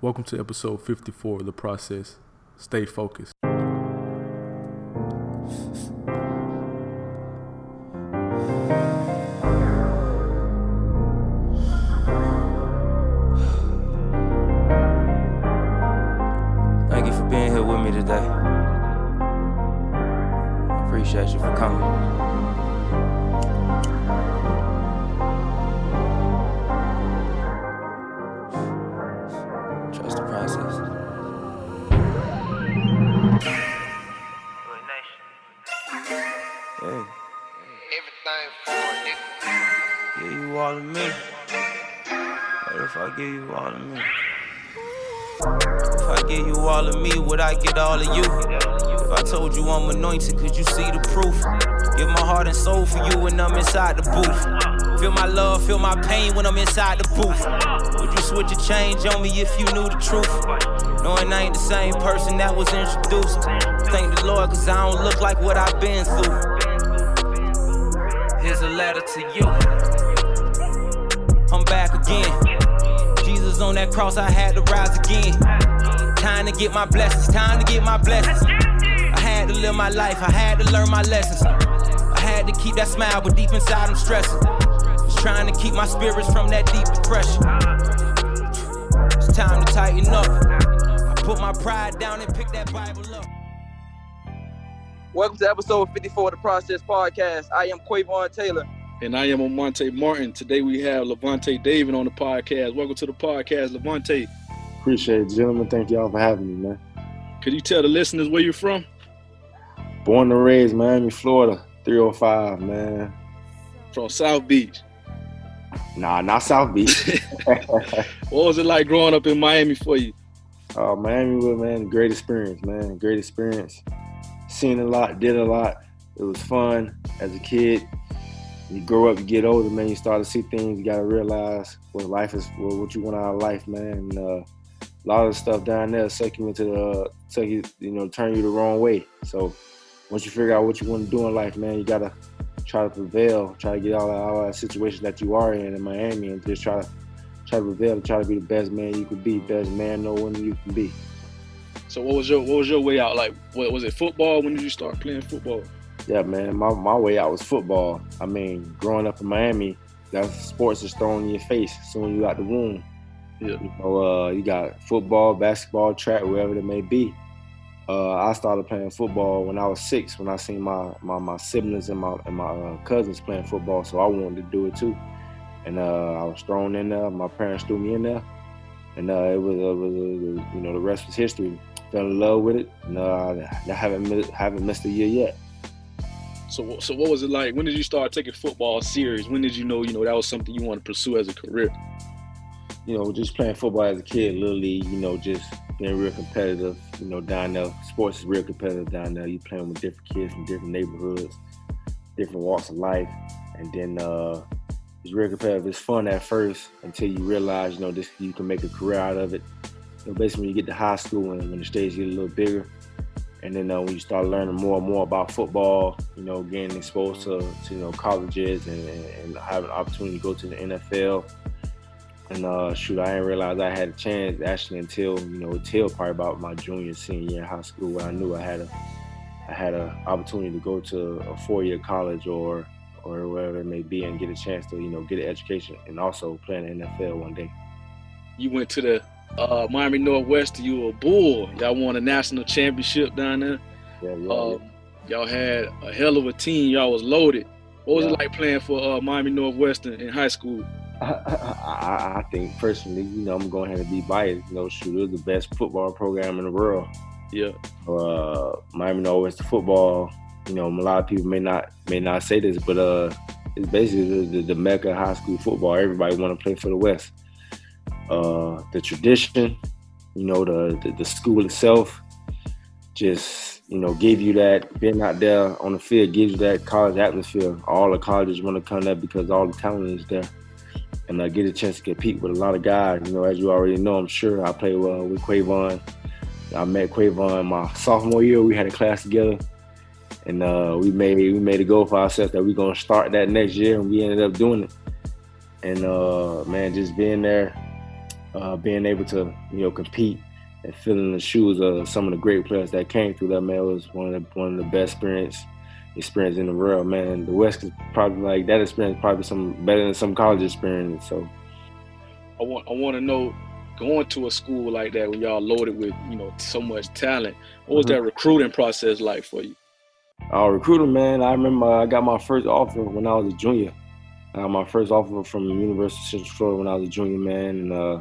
Welcome to episode 54 of The Process. Stay focused. Truth? Knowing I ain't the same person that was introduced. Thank the Lord, cause I don't look like what I've been through. Here's a letter to you. I'm back again. Jesus on that cross, I had to rise again. Time to get my blessings, time to get my blessings. I had to live my life, I had to learn my lessons. I had to keep that smile, but deep inside I'm stressing. Just trying to keep my spirits from that deep depression. It's time to tighten up. I put my pride down and pick that Bible up. Welcome to episode 54 of the Process Podcast. I am Quavon Taylor. And I am Amonte Martin. Today we have LaVonte David on the podcast. Welcome to the podcast, LaVonte. Appreciate it, gentlemen. Thank y'all for having me, man. Could you tell the listeners where you're from? Born and raised, Miami, Florida, 305, man. From South Beach. Nah, not South Beach. What was it like growing up in Miami for you? uh, Miami was, man, great experience, man. Great experience. Seen a lot, did a lot. It was fun as a kid. You grow up, you get older, man. You start to see things. You got to realize what life is, what what you want out of life, man. And, uh, a lot of the stuff down there suck you into the, suck you, you know, turn you the wrong way. So once you figure out what you want to do in life, man, you gotta try to prevail, try to get out of all that situation that you are in in Miami, and just try to try to prevail, and try to be the best man you could be, best man, no woman you can be. So what was your what was your way out? Like what was it football? When did you start playing football? Yeah, man, my, my way out was football. I mean, growing up in Miami, that sports is thrown in your face as soon as you out the womb. Yeah. You know, uh, you got football, basketball, track, wherever it may be. Uh, I started playing football when I was six, when I seen my my, my siblings and my and my uh, cousins playing football, so I wanted to do it too. And uh, I was thrown in there. My parents threw me in there, and uh, it was, it was uh, you know the rest was history. Fell in love with it, and uh, I haven't mi- haven't missed a year yet. So so what was it like? When did you start taking football serious? When did you know you know that was something you want to pursue as a career? you know, just playing football as a kid, literally, you know, just being real competitive. You know, down there, sports is real competitive down there. You playing with different kids from different neighborhoods, different walks of life, and then uh, it's real competitive. It's fun at first until you realize, you know, this you can make a career out of it. Know, basically, when you get to high school and when the stage get a little bigger, and then uh, when you start learning more and more about football, you know, getting exposed to, to you know colleges and, and, and having an opportunity to go to the NFL. And uh, shoot, I didn't realize I had a chance actually until you know until probably about my junior senior year in high school when I knew I had a I had an opportunity to go to a four year college or or wherever it may be and get a chance to you know get an education and also play in the NFL one day. You went to the uh, Miami Northwestern. You were a bull. Y'all won a national championship down there. Yeah, yeah, Um, y'all had a hell of a team. Y'all was loaded. What was Yeah. it like playing for uh, Miami Northwestern in high school? I, I, I think personally, you know, I'm going to have to be biased. You know, shoot, it the best football program in the world. Yeah. uh, Miami the football. You know, a lot of people may not may not say this, but uh, it's basically the, the mecca high school football. Everybody want to play for the West. Uh, the tradition, you know, the, the the school itself, just you know, give you that being out there on the field gives you that college atmosphere. All the colleges want to come there because all the talent is there. And I get a chance to compete with a lot of guys. You know, as you already know, I'm sure I played well with Quavon. I met Quavon my sophomore year. We had a class together, and uh, we made we made a goal for ourselves that we're gonna start that next year, and we ended up doing it. And uh, man, just being there, uh, being able to you know compete and filling the shoes of some of the great players that came through that man was one of the, one of the best experience experience in the world, man. The West is probably like that experience probably some better than some college experience. So I want I want to know going to a school like that when y'all loaded with you know so much talent. What was Mhm. that recruiting process like for you? Uh, recruiting, man. I remember I got my first offer when I was a junior. I got my first offer from University of Central Florida when I was a junior, man, and uh,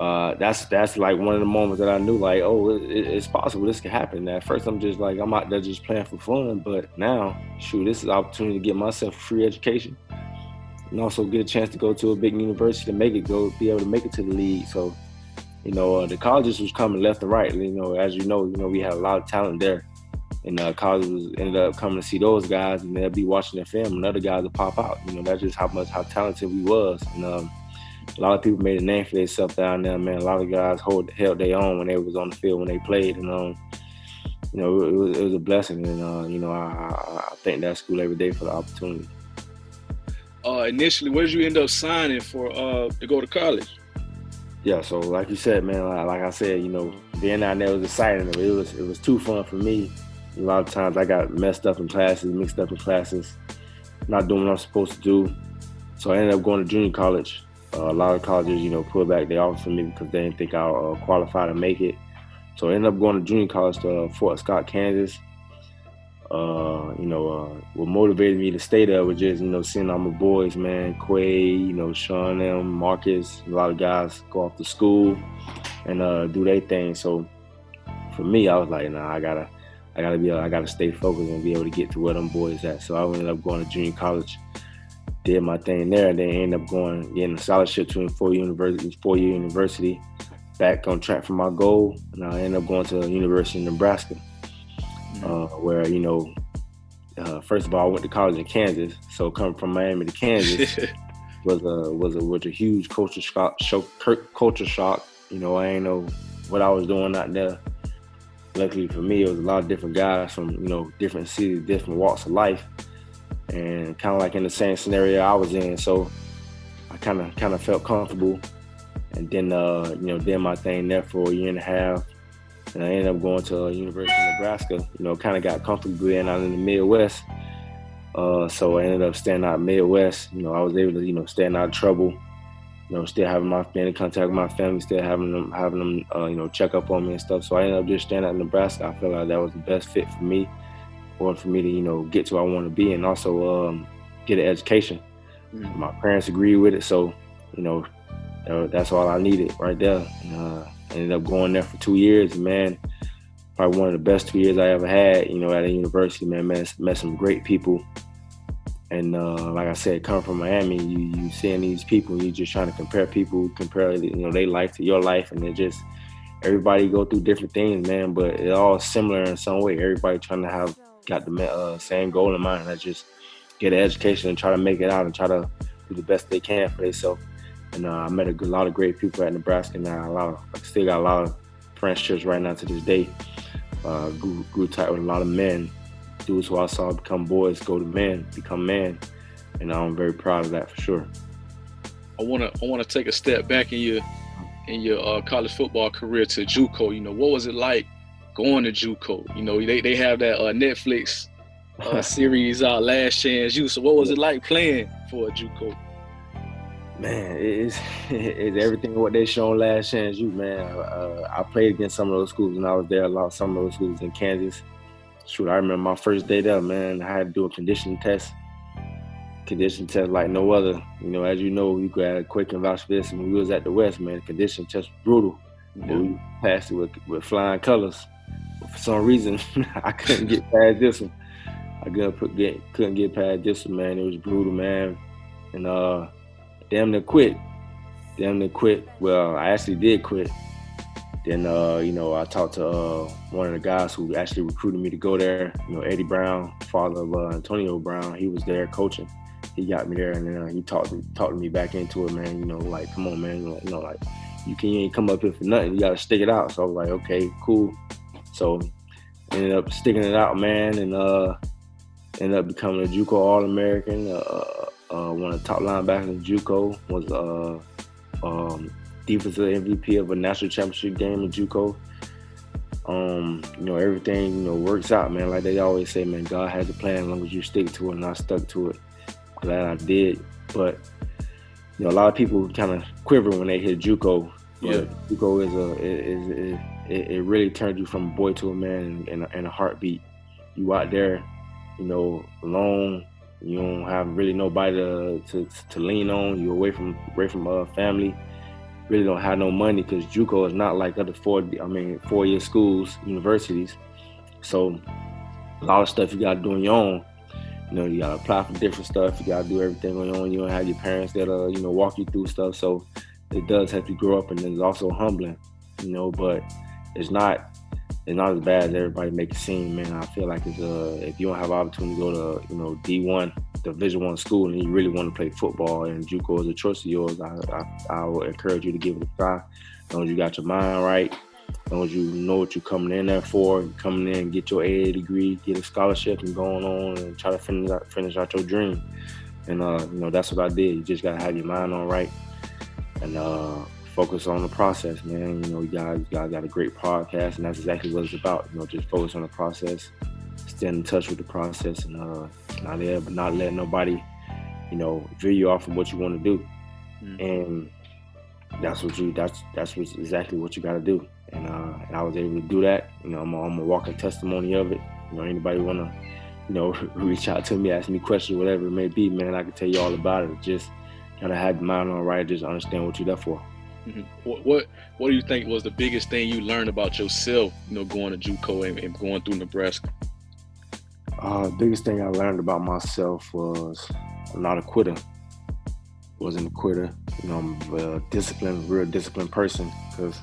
uh, that's that's like one of the moments that I knew, like, oh, it, it- it's possible this could happen. At first, I'm just like, I'm out there just playing for fun, but now, shoot, this is an opportunity to get myself a free education, and also get a chance to go to a big university to make it go, be able to make it to the league. So, you know, uh, the colleges was coming left and right. You know, as you know, you know, we had a lot of talent there and uh, colleges ended up coming to see those guys, and they'll be watching their film, and other guys will pop out. You know, that's just how much how talented we was, and um, a lot of people made a name for themselves down there. Man, a lot of guys hold held their own when they was on the field when they played, and um, you know, it was, it was a blessing, and uh, you know, I, I, thank that school every day for the opportunity. Uh, initially, where did you end up signing for uh, to go to college? Yeah, so like you said, man, like, like I said, you know, being down there was exciting. It was it was too fun for me. A lot of times I got messed up in classes, mixed up in classes, not doing what I'm supposed to do. So I ended up going to junior college. Uh, a lot of colleges, you know, pulled back their offers from me because they didn't think I uh, qualified to make it. So I ended up going to junior college to uh, Fort Scott, Kansas. Uh, you know, uh, what motivated me to stay there was just, you know, seeing all my boys, man, Quay, you know, Sean, them, Marcus, a lot of guys go off to school and uh, do their thing. So for me, I was like, nah, I gotta, I gotta be, I gotta stay focused and be able to get to where them boys at. So I ended up going to junior college, did my thing there, and then ended up going getting a scholarship to a four university, four year university, back on track for my goal, and I ended up going to the University of Nebraska, uh, where you know. Uh, first of all, I went to college in Kansas, so coming from Miami to Kansas, was a was a was a huge culture shock, show, culture shock. You know, I ain't know what I was doing out there. Luckily for me, it was a lot of different guys from you know different cities, different walks of life, and kind of like in the same scenario I was in. So I kind of kind of felt comfortable, and then uh, you know did my thing there for a year and a half, and I ended up going to uh, University of Nebraska. You know, kind of got comfortable being out in the Midwest. Uh, so I ended up staying out Midwest. You know, I was able to, you know, staying out of trouble. You know, still having my in contact with my family, still having them, having them, uh, you know, check up on me and stuff. So I ended up just staying out in Nebraska. I felt like that was the best fit for me, or for me to, you know, get to where I want to be, and also um, get an education. Mm. My parents agreed with it, so you know, uh, that's all I needed right there. And, uh, ended up going there for two years, and man probably one of the best two years I ever had, you know, at a university, man. Met, met some great people. And uh, like I said, coming from Miami, you you seeing these people, you just trying to compare people, compare you know their life to your life, and it just everybody go through different things, man. But it all similar in some way. Everybody trying to have got the uh, same goal in mind. That's just get an education and try to make it out and try to do the best they can for themselves. And uh, I met a lot of great people at Nebraska now. A lot of, I still got a lot of friendships right now to this day. Uh, grew, grew tight with a lot of men, dudes who I saw become boys, go to men, become men, and I'm very proud of that for sure. I want to I want to take a step back in your in your uh, college football career to JUCO. You know, what was it like going to JUCO? You know, they they have that uh, Netflix uh, series uh, Last Chance U. So what was it like playing for a JUCO? Man, it's, it's everything what they shown last chance you, man. Uh, I played against some of those schools when I was there. A lot, some of those schools in Kansas. Shoot, I remember my first day there, man. I had to do a conditioning test. Condition test like no other. You know, as you know, we got a quick and vouch for this. And when we was at the West, man, the condition test was brutal. We passed it with, with flying colors. For some reason, I couldn't get past this one. I couldn't, get, couldn't get past this one, man. It was brutal, man. And uh, damn near quit. Damn near quit. Well, I actually did quit. Then, uh, you know, I talked to uh, one of the guys who actually recruited me to go there. You know, Eddie Brown, father of uh, Antonio Brown. He was there coaching. He got me there, and then uh, he talked talked me back into it, man. You know, like, come on, man. You know, like, you can you ain't come up here for nothing. You got to stick it out. So I was like, okay, cool. So ended up sticking it out, man, and uh, ended up becoming a JUCO All American. Uh, uh, one of the top linebackers in JUCO was uh, um, defensive MVP of a national championship game in JUCO. Um, you know, everything, you know, works out, man. Like they always say, man, God has a plan as long as you stick to it, and I stuck to it. Glad I did. But, you know, a lot of people kind of quiver when they hear JUCO. Yeah. JUCO is a, is, is, it, it really turns you from a boy to a man in, in, a, in a heartbeat. You out there, you know, alone. You don't have really nobody to, to, to lean on. You're away from away from uh, family really don't have no money because JUCO is not like other four, I mean, four year schools, universities. So a lot of stuff you got to do on your own. You know, you got to apply for different stuff. You got to do everything on your own. You don't have your parents that, uh, you know, walk you through stuff. So it does help you grow up and it's also humbling, you know, but it's not, it's not as bad as everybody make it seem, man. I feel like it's, uh, if you don't have opportunity to go to, you know, D1, Division One school and you really want to play football and JUCO is a choice of yours, I, I, I encourage you to give it a try. As long as you got your mind right, as long as you know what you're coming in there for, coming in, get your AA degree, get a scholarship, and going on and try to finish out, finish out your dream. And uh, you know that's what I did. You just gotta have your mind on right and uh, focus on the process, man. You know, you guys, you guys got a great podcast, and that's exactly what it's about. You know, just focus on the process, stay in touch with the process, and uh, not there, but not let nobody, you know, veer you off from what you want to do. Mm-hmm. And that's what you that's that's what's exactly what you got to do. And uh, and I was able to do that. You know, I'm a, I'm a walking testimony of it. You know, anybody wanna, you know, reach out to me, ask me questions, whatever it may be, man, I can tell you all about it. Just gotta have the mind on right, just understand what you're there for. Mm-hmm. What, what What do you think was the biggest thing you learned about yourself? You know, going to JUCO and, and going through Nebraska. Uh, biggest thing I learned about myself was I'm not a quitter. Wasn't a quitter. You know, I'm a disciplined, real disciplined person. Because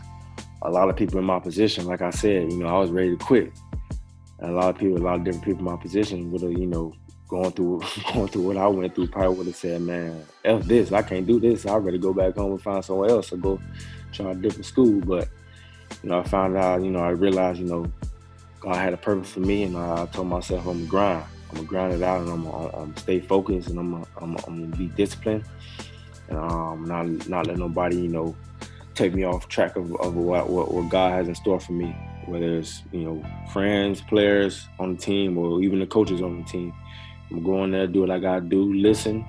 a lot of people in my position, like I said, you know, I was ready to quit. And a lot of people, a lot of different people in my position would have, you know, going through going through what I went through, probably would have said, "Man, f this, I can't do this. I'd rather go back home and find somewhere else or go try a different school." But you know, I found out, you know, I realized, you know, God had a purpose for me, and I told myself I'm gonna grind. I'm gonna grind it out, and I'm gonna, I'm stay focused, and I'm gonna, I'm, I'm gonna be disciplined, and um, not not let nobody, you know, take me off track of, of what, what, what God has in store for me. Whether it's you know friends, players on the team, or even the coaches on the team, I'm gonna go in there, do what I gotta do, listen,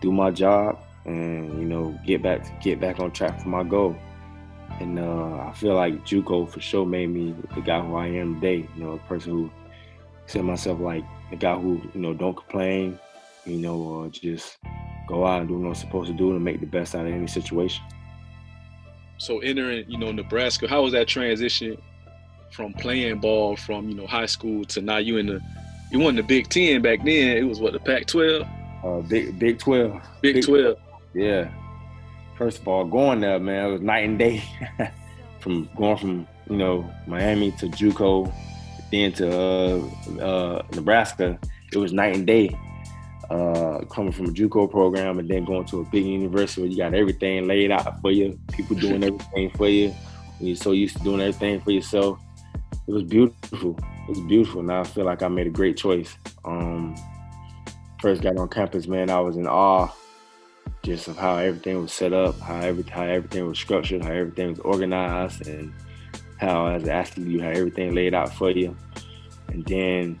do my job, and you know get back get back on track for my goal. And uh, I feel like JUCO for sure made me the guy who I am today. You know, a person who said myself like the guy who you know don't complain, you know, or just go out and do what I'm supposed to do and make the best out of any situation. So entering, you know, Nebraska, how was that transition from playing ball from you know high school to now you in the you won the Big Ten back then? It was what the Pac-12. Uh, Big Big Twelve. Big, Big 12. Yeah first of all, going there, man, it was night and day. from going from you know Miami to JUCO, then to uh, uh, Nebraska, it was night and day. Uh, coming from a JUCO program and then going to a big university where you got everything laid out for you, people doing everything for you. You're so used to doing everything for yourself. It was beautiful. It was beautiful. Now I feel like I made a great choice. Um, first got on campus, man, I was in awe just of how everything was set up, how every how everything was structured, how everything was organized, and how as an athlete you had everything laid out for you. And then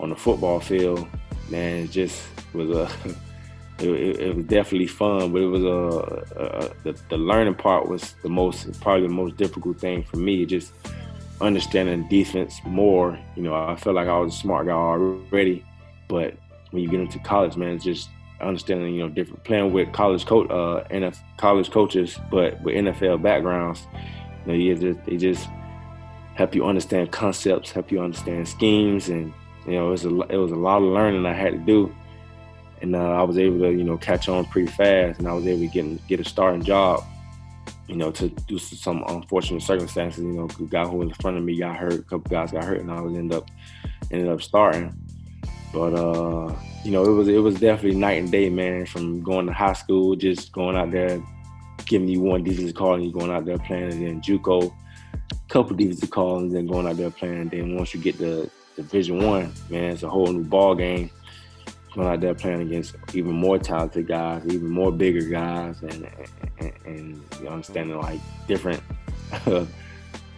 on the football field, man, it just was a it, it, it was definitely fun, but it was a, a, a the, the, learning part was the most probably the most difficult thing for me. Just understanding defense more. You know, I felt like I was a smart guy already, but when you get into college, man, it's just understanding, you know, different playing with college coach, uh, NF, college coaches, but with NFL backgrounds. You know, you just, they just help you understand concepts, help you understand schemes, and you know, it was a it was a lot of learning I had to do, and uh, I was able to you know catch on pretty fast, and I was able to get get a starting job. You know, to do some unfortunate circumstances. You know, the guy who was in front of me got hurt, a couple guys got hurt, and I was end up ended up starting. But uh, you know, it was it was definitely night and day, man. From going to high school, just going out there, giving you one defensive call, and you going out there playing, and then JUCO, a couple defensive calls, and then going out there playing. And then once you get to Division One, man, it's a whole new ball game. Going out there playing against even more talented guys, even more bigger guys, and and, and you know, understanding like different,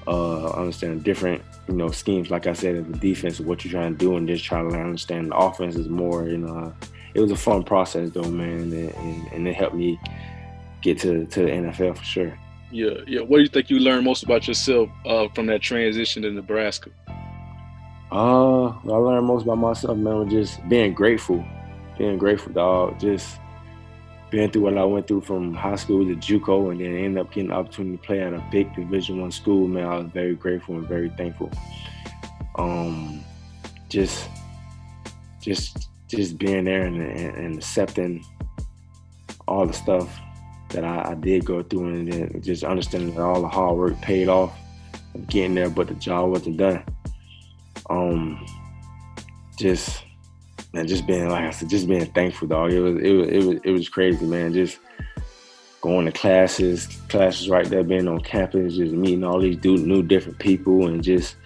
uh, understanding different you know schemes. Like I said, in the defense, what you're trying to do, and just trying to understand the offense is more. You know, it was a fun process though, man, and, and, and it helped me get to to the NFL for sure. Yeah, yeah. What do you think you learned most about yourself uh, from that transition to Nebraska? Uh, I learned most about myself, man, was just being grateful, being grateful, dog. Just being through what I went through from high school to JUCO, and then ended up getting the opportunity to play at a big Division One school. Man, I was very grateful and very thankful. Um, just, just, just being there and, and, and accepting all the stuff that I, I, did go through, and then just understanding that all the hard work paid off, of getting there, but the job wasn't done um, just and just being like I said, just being thankful, dog. It was it was it was it was crazy, man. Just going to classes, classes right there, being on campus, just meeting all these new different people, and just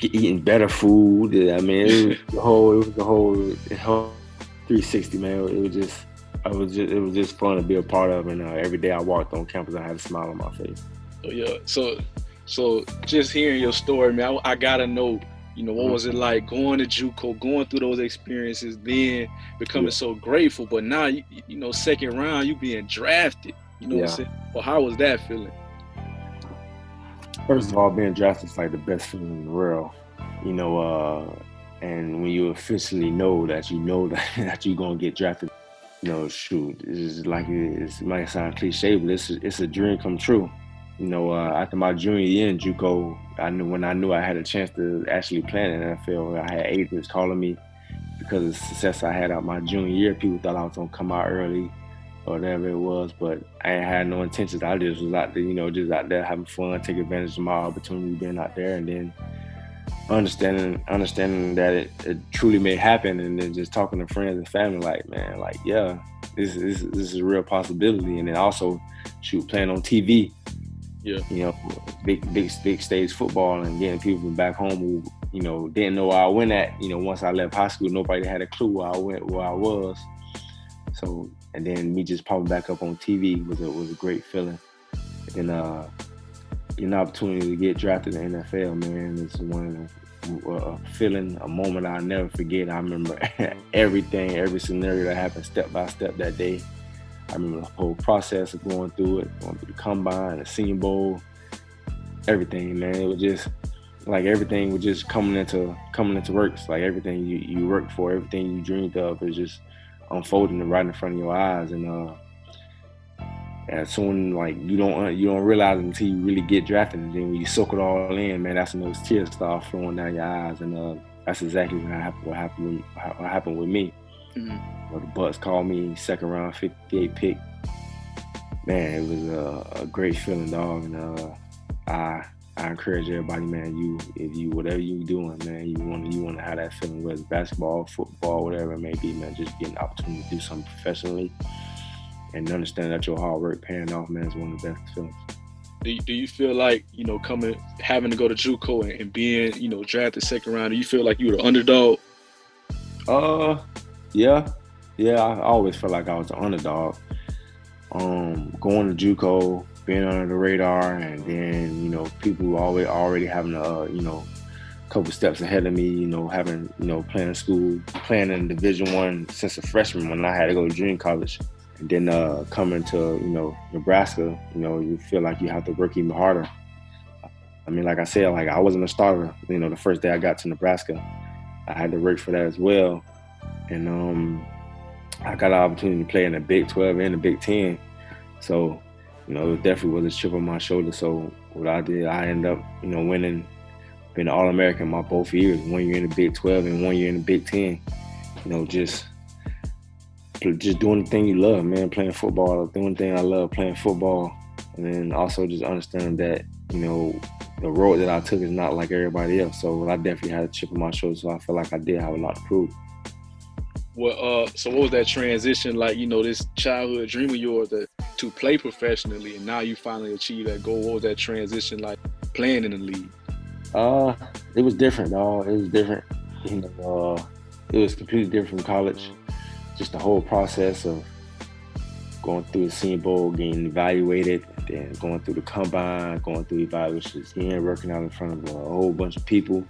eating better food. I mean, it was the whole it was the whole, the whole 360, man. It was just I was just it was just fun to be a part of, and uh, every day I walked on campus, I had a smile on my face. Oh yeah, so so just hearing your story, man, I, I gotta know, you know, what was it like going to JUCO, going through those experiences, then becoming yeah. so grateful. But now, you, you know, second round, you being drafted. You know yeah. what I'm saying? Well, how was that feeling? First of all, being drafted is like the best feeling in the world. You know, uh, and when you officially know that you know that, that you're gonna get drafted, you know, shoot, it's like it might sound cliche, but it's it's a dream come true you know, uh, after my junior year in JUCO, I knew when I knew I had a chance to actually play in the NFL, I had agents calling me because of the success I had out my junior year. People thought I was gonna come out early or whatever it was, but I ain't had no intentions. I just was out there, you know, just out there having fun, take advantage of my opportunity being out there, and then understanding understanding that it, it truly may happen, and then just talking to friends and family, like, man, like, yeah, this this, this is a real possibility, and then also shoot playing on TV yeah. You know, big big big stage football and getting people from back home who, you know, didn't know where I went at. You know, once I left high school, nobody had a clue where I went, where I was. So and then me just popping back up on TV was a was a great feeling. And uh an opportunity to get drafted in the NFL, man, is one of the, uh, feeling, a moment I'll never forget. I remember everything, every scenario that happened step by step that day. I remember the whole process of going through it, going through the combine, the Senior Bowl, everything, man. It was just like everything was just coming into coming into works. Like everything you, you worked for, everything you dreamed of is just unfolding right in front of your eyes. And uh soon like you don't you don't realize until you really get drafted. And then when you soak it all in, man, that's when those tears start flowing down your eyes. And uh, that's exactly what happened. What happened? What happened with me. Mm-hmm. the Bucks called me second round, 58 pick. Man, it was a, a great feeling, dog. And uh, I I encourage everybody, man. You if you whatever you doing, man, you want you want to have that feeling, whether it's basketball, football, whatever it may be, man. Just get an opportunity to do something professionally and understand that your hard work paying off, man, is one of the best feelings. Do you, do you feel like you know coming having to go to JUCO and, and being you know drafted second round? Do you feel like you were the underdog? Uh, yeah, yeah. I always felt like I was an underdog. Um, going to JUCO, being under the radar, and then you know people always already having a you know couple steps ahead of me. You know, having you know playing in school, playing in Division One since a freshman when I had to go to junior college, and then uh, coming to you know Nebraska. You know, you feel like you have to work even harder. I mean, like I said, like I wasn't a starter. You know, the first day I got to Nebraska, I had to work for that as well and um, I got an opportunity to play in the Big 12 and the Big 10. So, you know, it definitely was a chip on my shoulder. So what I did, I ended up, you know, winning, being All American my both years, one year in the Big 12 and one year in the Big 10. You know, just just doing the thing you love, man, playing football, doing the thing I love, playing football. And then also just understanding that, you know, the road that I took is not like everybody else. So I definitely had a chip on my shoulder. So I feel like I did have a lot to prove. Well, uh, so what was that transition like? You know, this childhood dream of yours to, to play professionally, and now you finally achieve that goal. What was that transition like playing in the league? Uh, it was different, dog. It was different. You know, uh, it was completely different from college. Just the whole process of going through the Senior Bowl, getting evaluated, then going through the combine, going through evaluations, again, working out in front of a whole bunch of people.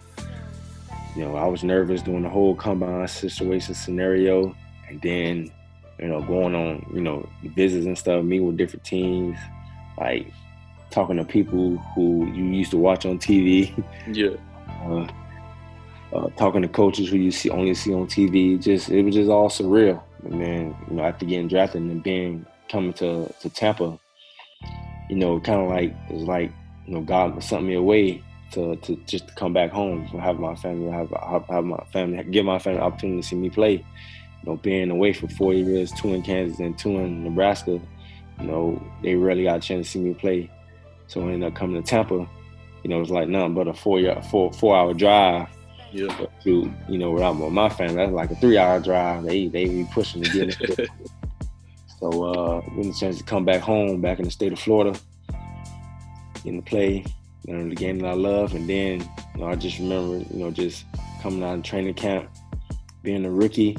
You know, I was nervous doing the whole combine situation scenario, and then, you know, going on, you know, visits and stuff, meeting with different teams, like talking to people who you used to watch on TV. Yeah. Uh, uh, talking to coaches who you see only see on TV. Just it was just all surreal. And then you know after getting drafted and then being coming to to Tampa, you know, kind of like it was like you know God sent me away to to just to come back home, have my family, have have, have my family, give my family the opportunity to see me play. You know, being away for four years, two in Kansas and two in Nebraska, you know, they rarely got a chance to see me play. So I ended up coming to Tampa. You know, it was like nothing but a four year, four four hour drive Yeah. to you know where I'm with my family. That's like a three hour drive. They they be pushing to get it. so uh getting a chance to come back home, back in the state of Florida, getting to play, you know, the game that I love. And then, you know, I just remember, you know, just coming out of training camp, being a rookie,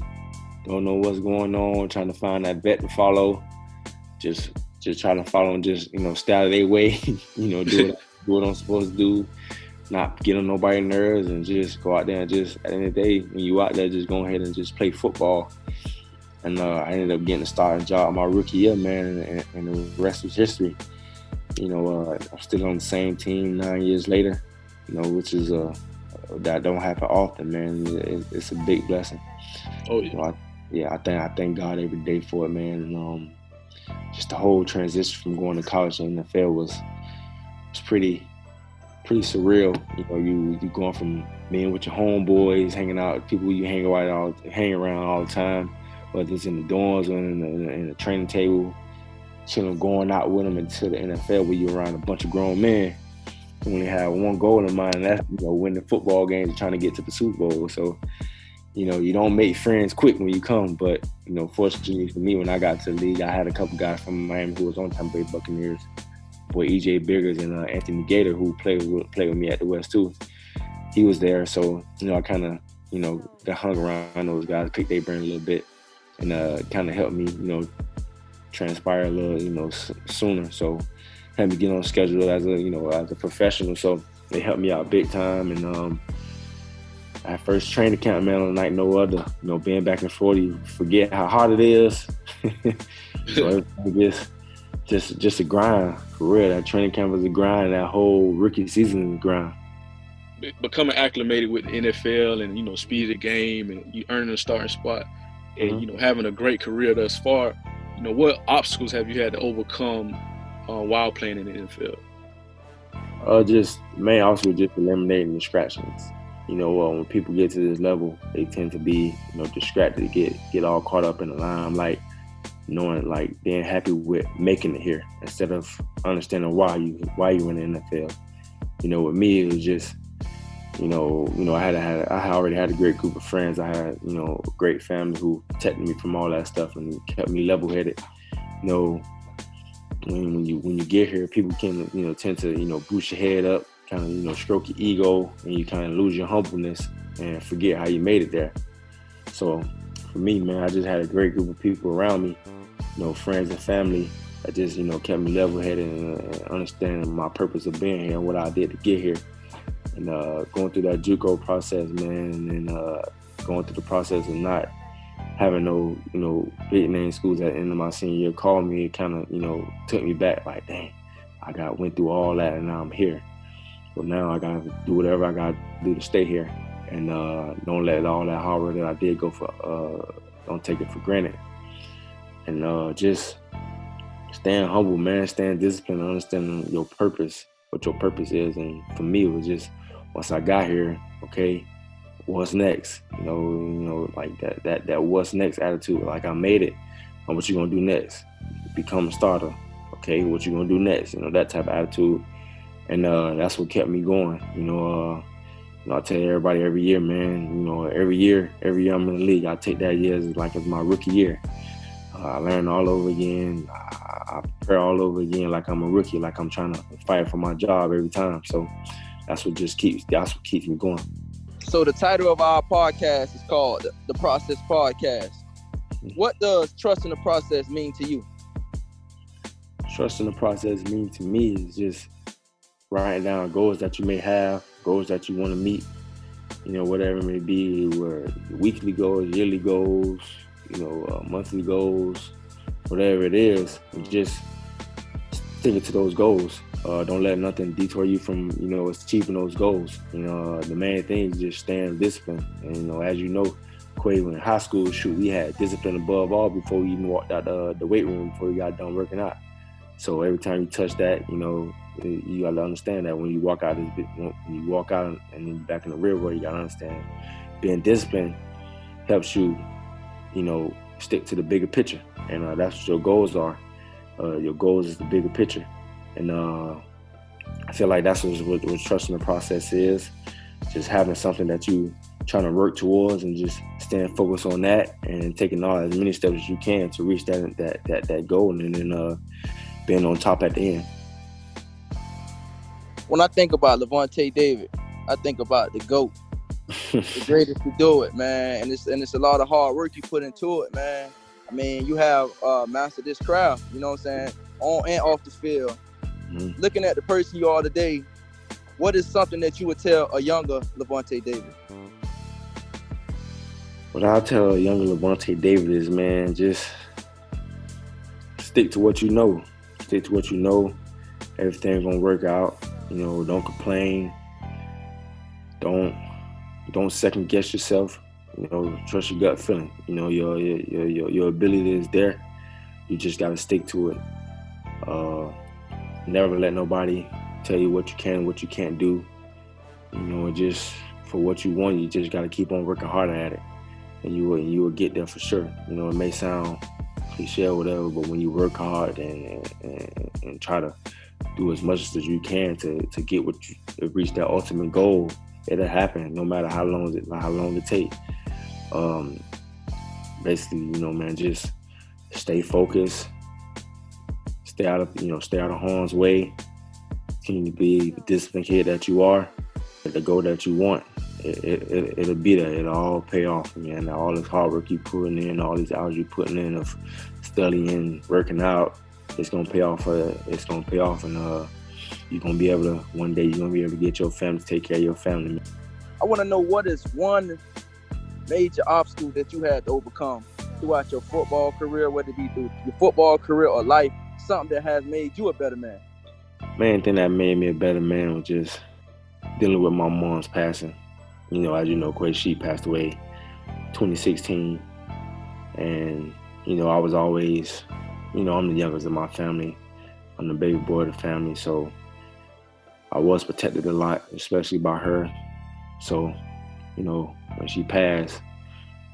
don't know what's going on, trying to find that vet to follow. Just just trying to follow and just, you know, stay out of their way, you know, do what, do what I'm supposed to do not get on nobody's nerves and just go out there and just at the end of the day, when you out there, just go ahead and just play football. And uh, I ended up getting a starting job my rookie year, man, and, and the rest was history. You know, uh, I'm still on the same team nine years later. You know, which is uh, that don't happen often, man. It, it's a big blessing. Oh You yeah. know, I, yeah, I thank I thank God every day for it, man. And um, just the whole transition from going to college to NFL was was pretty pretty surreal. You know, you you going from being with your homeboys, hanging out with people you hang around all hang around all the time, whether it's in the dorms or in the, in the training table, chilling, going out with them into the NFL where you're around a bunch of grown men. You only have one goal in mind, and that's you know winning football games and trying to get to the Super Bowl. So you know, you don't make friends quick when you come, but you know, fortunately for me, when I got to the league, I had a couple guys from Miami who was on Tampa Bay Buccaneers, boy EJ Biggers and uh, Anthony Gaitor, who played with, played with me at the West too. He was there, so you know, I kind of you know got hung around those guys, picked their brain a little bit, and uh, kind of helped me, you know, transpire a little, you know, s- sooner. So had me get on schedule as a you know as a professional. So they helped me out big time, and um, at first training camp, man, like no other. You know, being back in Florida, you forget how hard it is. so just, just, just a grind for real. That training camp was a grind. That whole rookie season was a grind. Becoming acclimated with the NFL and you know speed of the game and you earning a starting spot and Mhm. you know having a great career thus far. You know what obstacles have you had to overcome uh, while playing in the NFL? Uh, just man, also just eliminating distractions. You know, uh, when people get to this level, they tend to be, you know, distracted, get get all caught up in the limelight, knowing like being happy with making it here instead of understanding why you why you in the NFL. You know, with me, it was just, you know, you know, I had had I had already had a great group of friends. I had, you know, a great family who protected me from all that stuff and kept me level headed. You know, when, when you when you get here, people can you know tend to you know boost your head up, kind of you know stroke your ego, and you kind of lose your humbleness and forget how you made it there. So for me, man, I just had a great group of people around me, you know, friends and family that just you know kept me level headed and, and understanding my purpose of being here and what I did to get here, and uh, going through that JUCO process, man, and uh, going through the process of not having no, you know, big name schools at the end of my senior year called me, it kind of, you know, took me back like, dang, I got went through all that and now I'm here. So now I gotta do whatever I gotta do to stay here and uh, don't let all that hard work that I did go for, uh, don't take it for granted. And uh, just staying humble, man, staying disciplined, understanding your purpose, what your purpose is. And for me, it was just once I got here, okay, what's next? You know, you know, like that that that what's next attitude. Like I made it. And what you gonna do next? Become a starter. Okay, what you gonna do next? You know, that type of attitude. And uh that's what kept me going. You know, uh you know, I tell everybody every year, man, you know, every year, every year I'm in the league, I take that year as like as my rookie year. Uh, I learn all over again. I, I prepare all over again like I'm a rookie, like I'm trying to fight for my job every time. So that's what just keeps that's what keeps me going. So the title of our podcast is called the Process Podcast. What does trust in the process mean to you? Trust in the process mean to me is just writing down goals that you may have, goals that you want to meet, you know, whatever it may be, where weekly goals, yearly goals, you know, uh, monthly goals, whatever it is, just sticking to those goals. Uh, don't let nothing detour you from, you know, achieving those goals. You know, uh, the main thing is just staying disciplined. And, you know, as you know, Quavo in high school, shoot, we had discipline above all before we even walked out the, the weight room, before we got done working out. So every time you touch that, you know, you gotta understand that when you walk out, when you walk out and then back in the real world, you gotta understand being disciplined helps you, you know, stick to the bigger picture, and uh, that's what your goals are. Uh, your goals is the bigger picture, and uh, I feel like that's what, what, what trusting the process is. Just having something that you trying to work towards, and just staying focused on that, and taking all as many steps as you can to reach that that that that goal, and then uh, being on top at the end. When I think about LaVonte David, I think about the GOAT. the greatest to do it, man. And it's and it's a lot of hard work you put into it, man. I mean, you have uh, mastered this craft, you know what I'm saying, on and off the field. Mm-hmm. Looking at the person you are today, what is something that you would tell a younger LaVonte David? What I'll tell a younger LaVonte David is, man, just stick to what you know. Stick to what you know. Everything's gonna work out. You know, don't complain. Don't don't second guess yourself. You know, trust your gut feeling. You know, your your your your ability is there. You just gotta stick to it. Uh, never let nobody tell you what you can, what you can't do. You know, just for what you want, you just gotta keep on working harder at it, and you will you will get there for sure. You know, it may sound cliche or whatever, but when you work hard and and, and try to do as much as you can to to get what you reach that ultimate goal, it'll happen no matter how long it how long it take. Um, basically, you know, man, just stay focused, stay out of you know, stay out of harm's way, continue to be the disciplined kid that you are, the goal that you want. It, it, it, will be there. It'll all pay off, man. All this hard work you putting in, all these hours you putting in of studying, working out, it's gonna pay off. Uh, it's gonna pay off, and uh, you're gonna be able to one day you're gonna be able to get your family, to take care of your family. I want to know what is one major obstacle that you had to overcome throughout your football career, whether it be through your football career or life, something that has made you a better man. Main thing that made me a better man was just dealing with my mom's passing. You know, as you know, Quay she passed away 2016, and you know I was always you know, I'm the youngest of my family. I'm the baby boy of the family, so I was protected a lot, especially by her. So, you know, when she passed,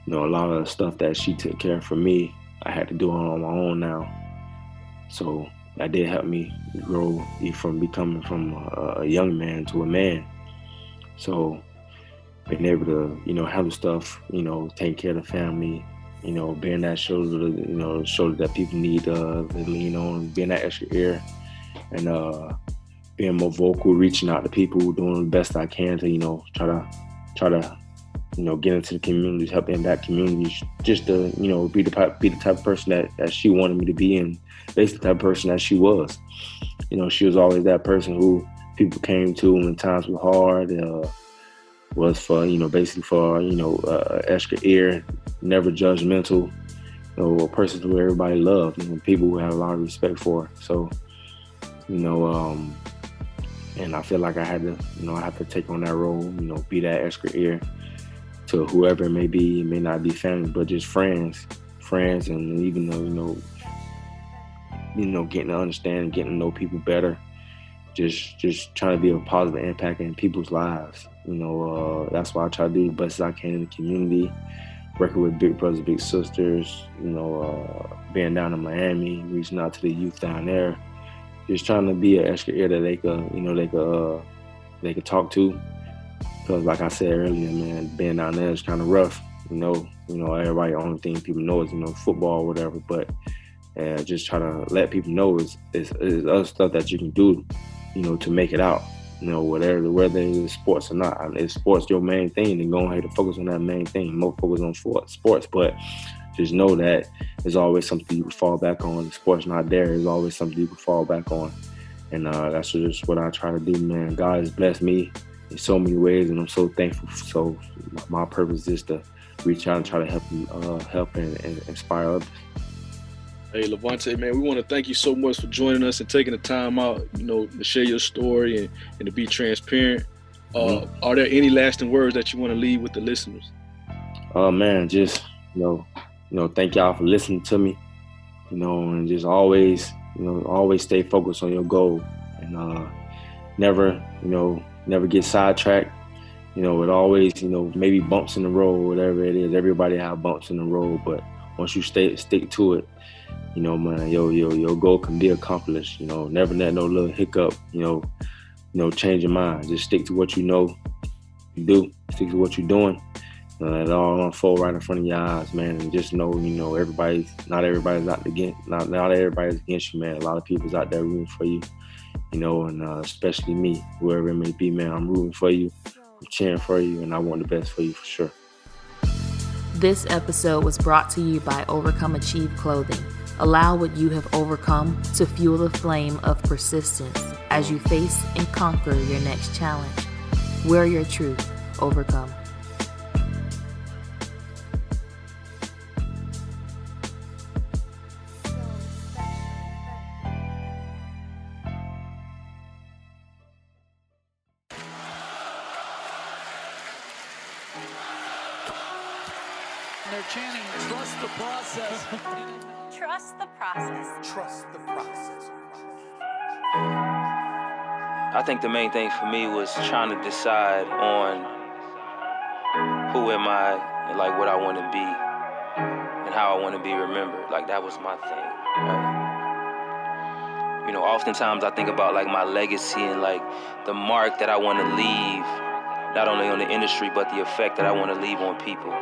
you know, a lot of stuff that she took care of for me, I had to do on my own now. So that did help me grow from becoming from a, a young man to a man. So being able to, you know, handle stuff, you know, taking care of the family, you know, being that shoulder, you know, shoulder that people need uh, to lean on, being that extra ear, and uh, being more vocal, reaching out to people, doing the best I can to, you know, try to try to, you know, get into the communities, help impact communities, just to, you know, be the be the type of person that, that she wanted me to be, and basically the type of person that she was. You know, she was always that person who people came to when times were hard. Uh, was for you know basically for you know uh, extra ear, never judgmental, you know, a person who everybody loved and people who had a lot of respect for. So, you know, um, and I feel like I had to, you know, I have to take on that role, you know, be that extra ear to whoever it may be. It may not be family, but just friends, friends, and even though you know, you know, getting to understand, getting to know people better just just trying to be a positive impact in people's lives. You know, uh, that's why I try to do the best I can in the community, working with big brothers, big sisters. You know, uh, being down in Miami, reaching out to the youth down there, just trying to be an extra ear that they could, you know, they could uh, they could talk to. Because, like I said earlier, man, being down there is kind of rough. You know, you know, everybody only thing people know is you know football or whatever, but. and just trying to let people know is, is, other stuff that you can do you know, to make it out. You know, whatever whether it's sports or not. If sports your main thing, then go ahead and focus on that main thing. More focus on sports, but just know that there's always something you can fall back on. If sports not there, there's always something you can fall back on. And uh, that's just what I try to do, man. God has blessed me in so many ways, and I'm so thankful. So my purpose is to reach out and try to help, uh, help and, and inspire others. Hey, LaVonte, man, we want to thank you so much for joining us and taking the time out, you know, to share your story and, and to be transparent. Uh, mm-hmm. Are there any lasting words that you want to leave with the listeners? Oh, uh, man, just, you know, you know, thank y'all for listening to me, you know, and just always, you know, always stay focused on your goal and uh, never, you know, never get sidetracked. You know, it always, you know, maybe bumps in the road, whatever it is. Everybody have bumps in the road, but once you stay stick to it, you know, man, yo, yo, your goal can be accomplished. You know, never let no little hiccup, you know, you know, change your mind. Just stick to what you know you do. Stick to what you're doing. It all unfold right in front of your eyes, man. And just know, you know, everybody's not everybody's out against not not everybody's against you, man. A lot of people's out there rooting for you, you know, and uh, especially me, whoever it may be, man. I'm rooting for you, I'm cheering for you, and I want the best for you for sure. This episode was brought to you by Overcome Achieve Clothing. Allow what you have overcome to fuel the flame of persistence as you face and conquer your next challenge. Wear your truth, overcome. Think the main thing for me was trying to decide on who am I and like what I want to be and how I want to be remembered. Like that was my thing. Right? You know, oftentimes I think about like my legacy and like the mark that I want to leave, not only on the industry but the effect that I want to leave on people.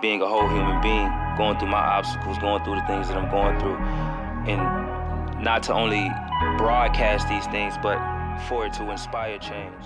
Being a whole human being, going through my obstacles, going through the things that I'm going through, and not to only broadcast these things, but for it to inspire change.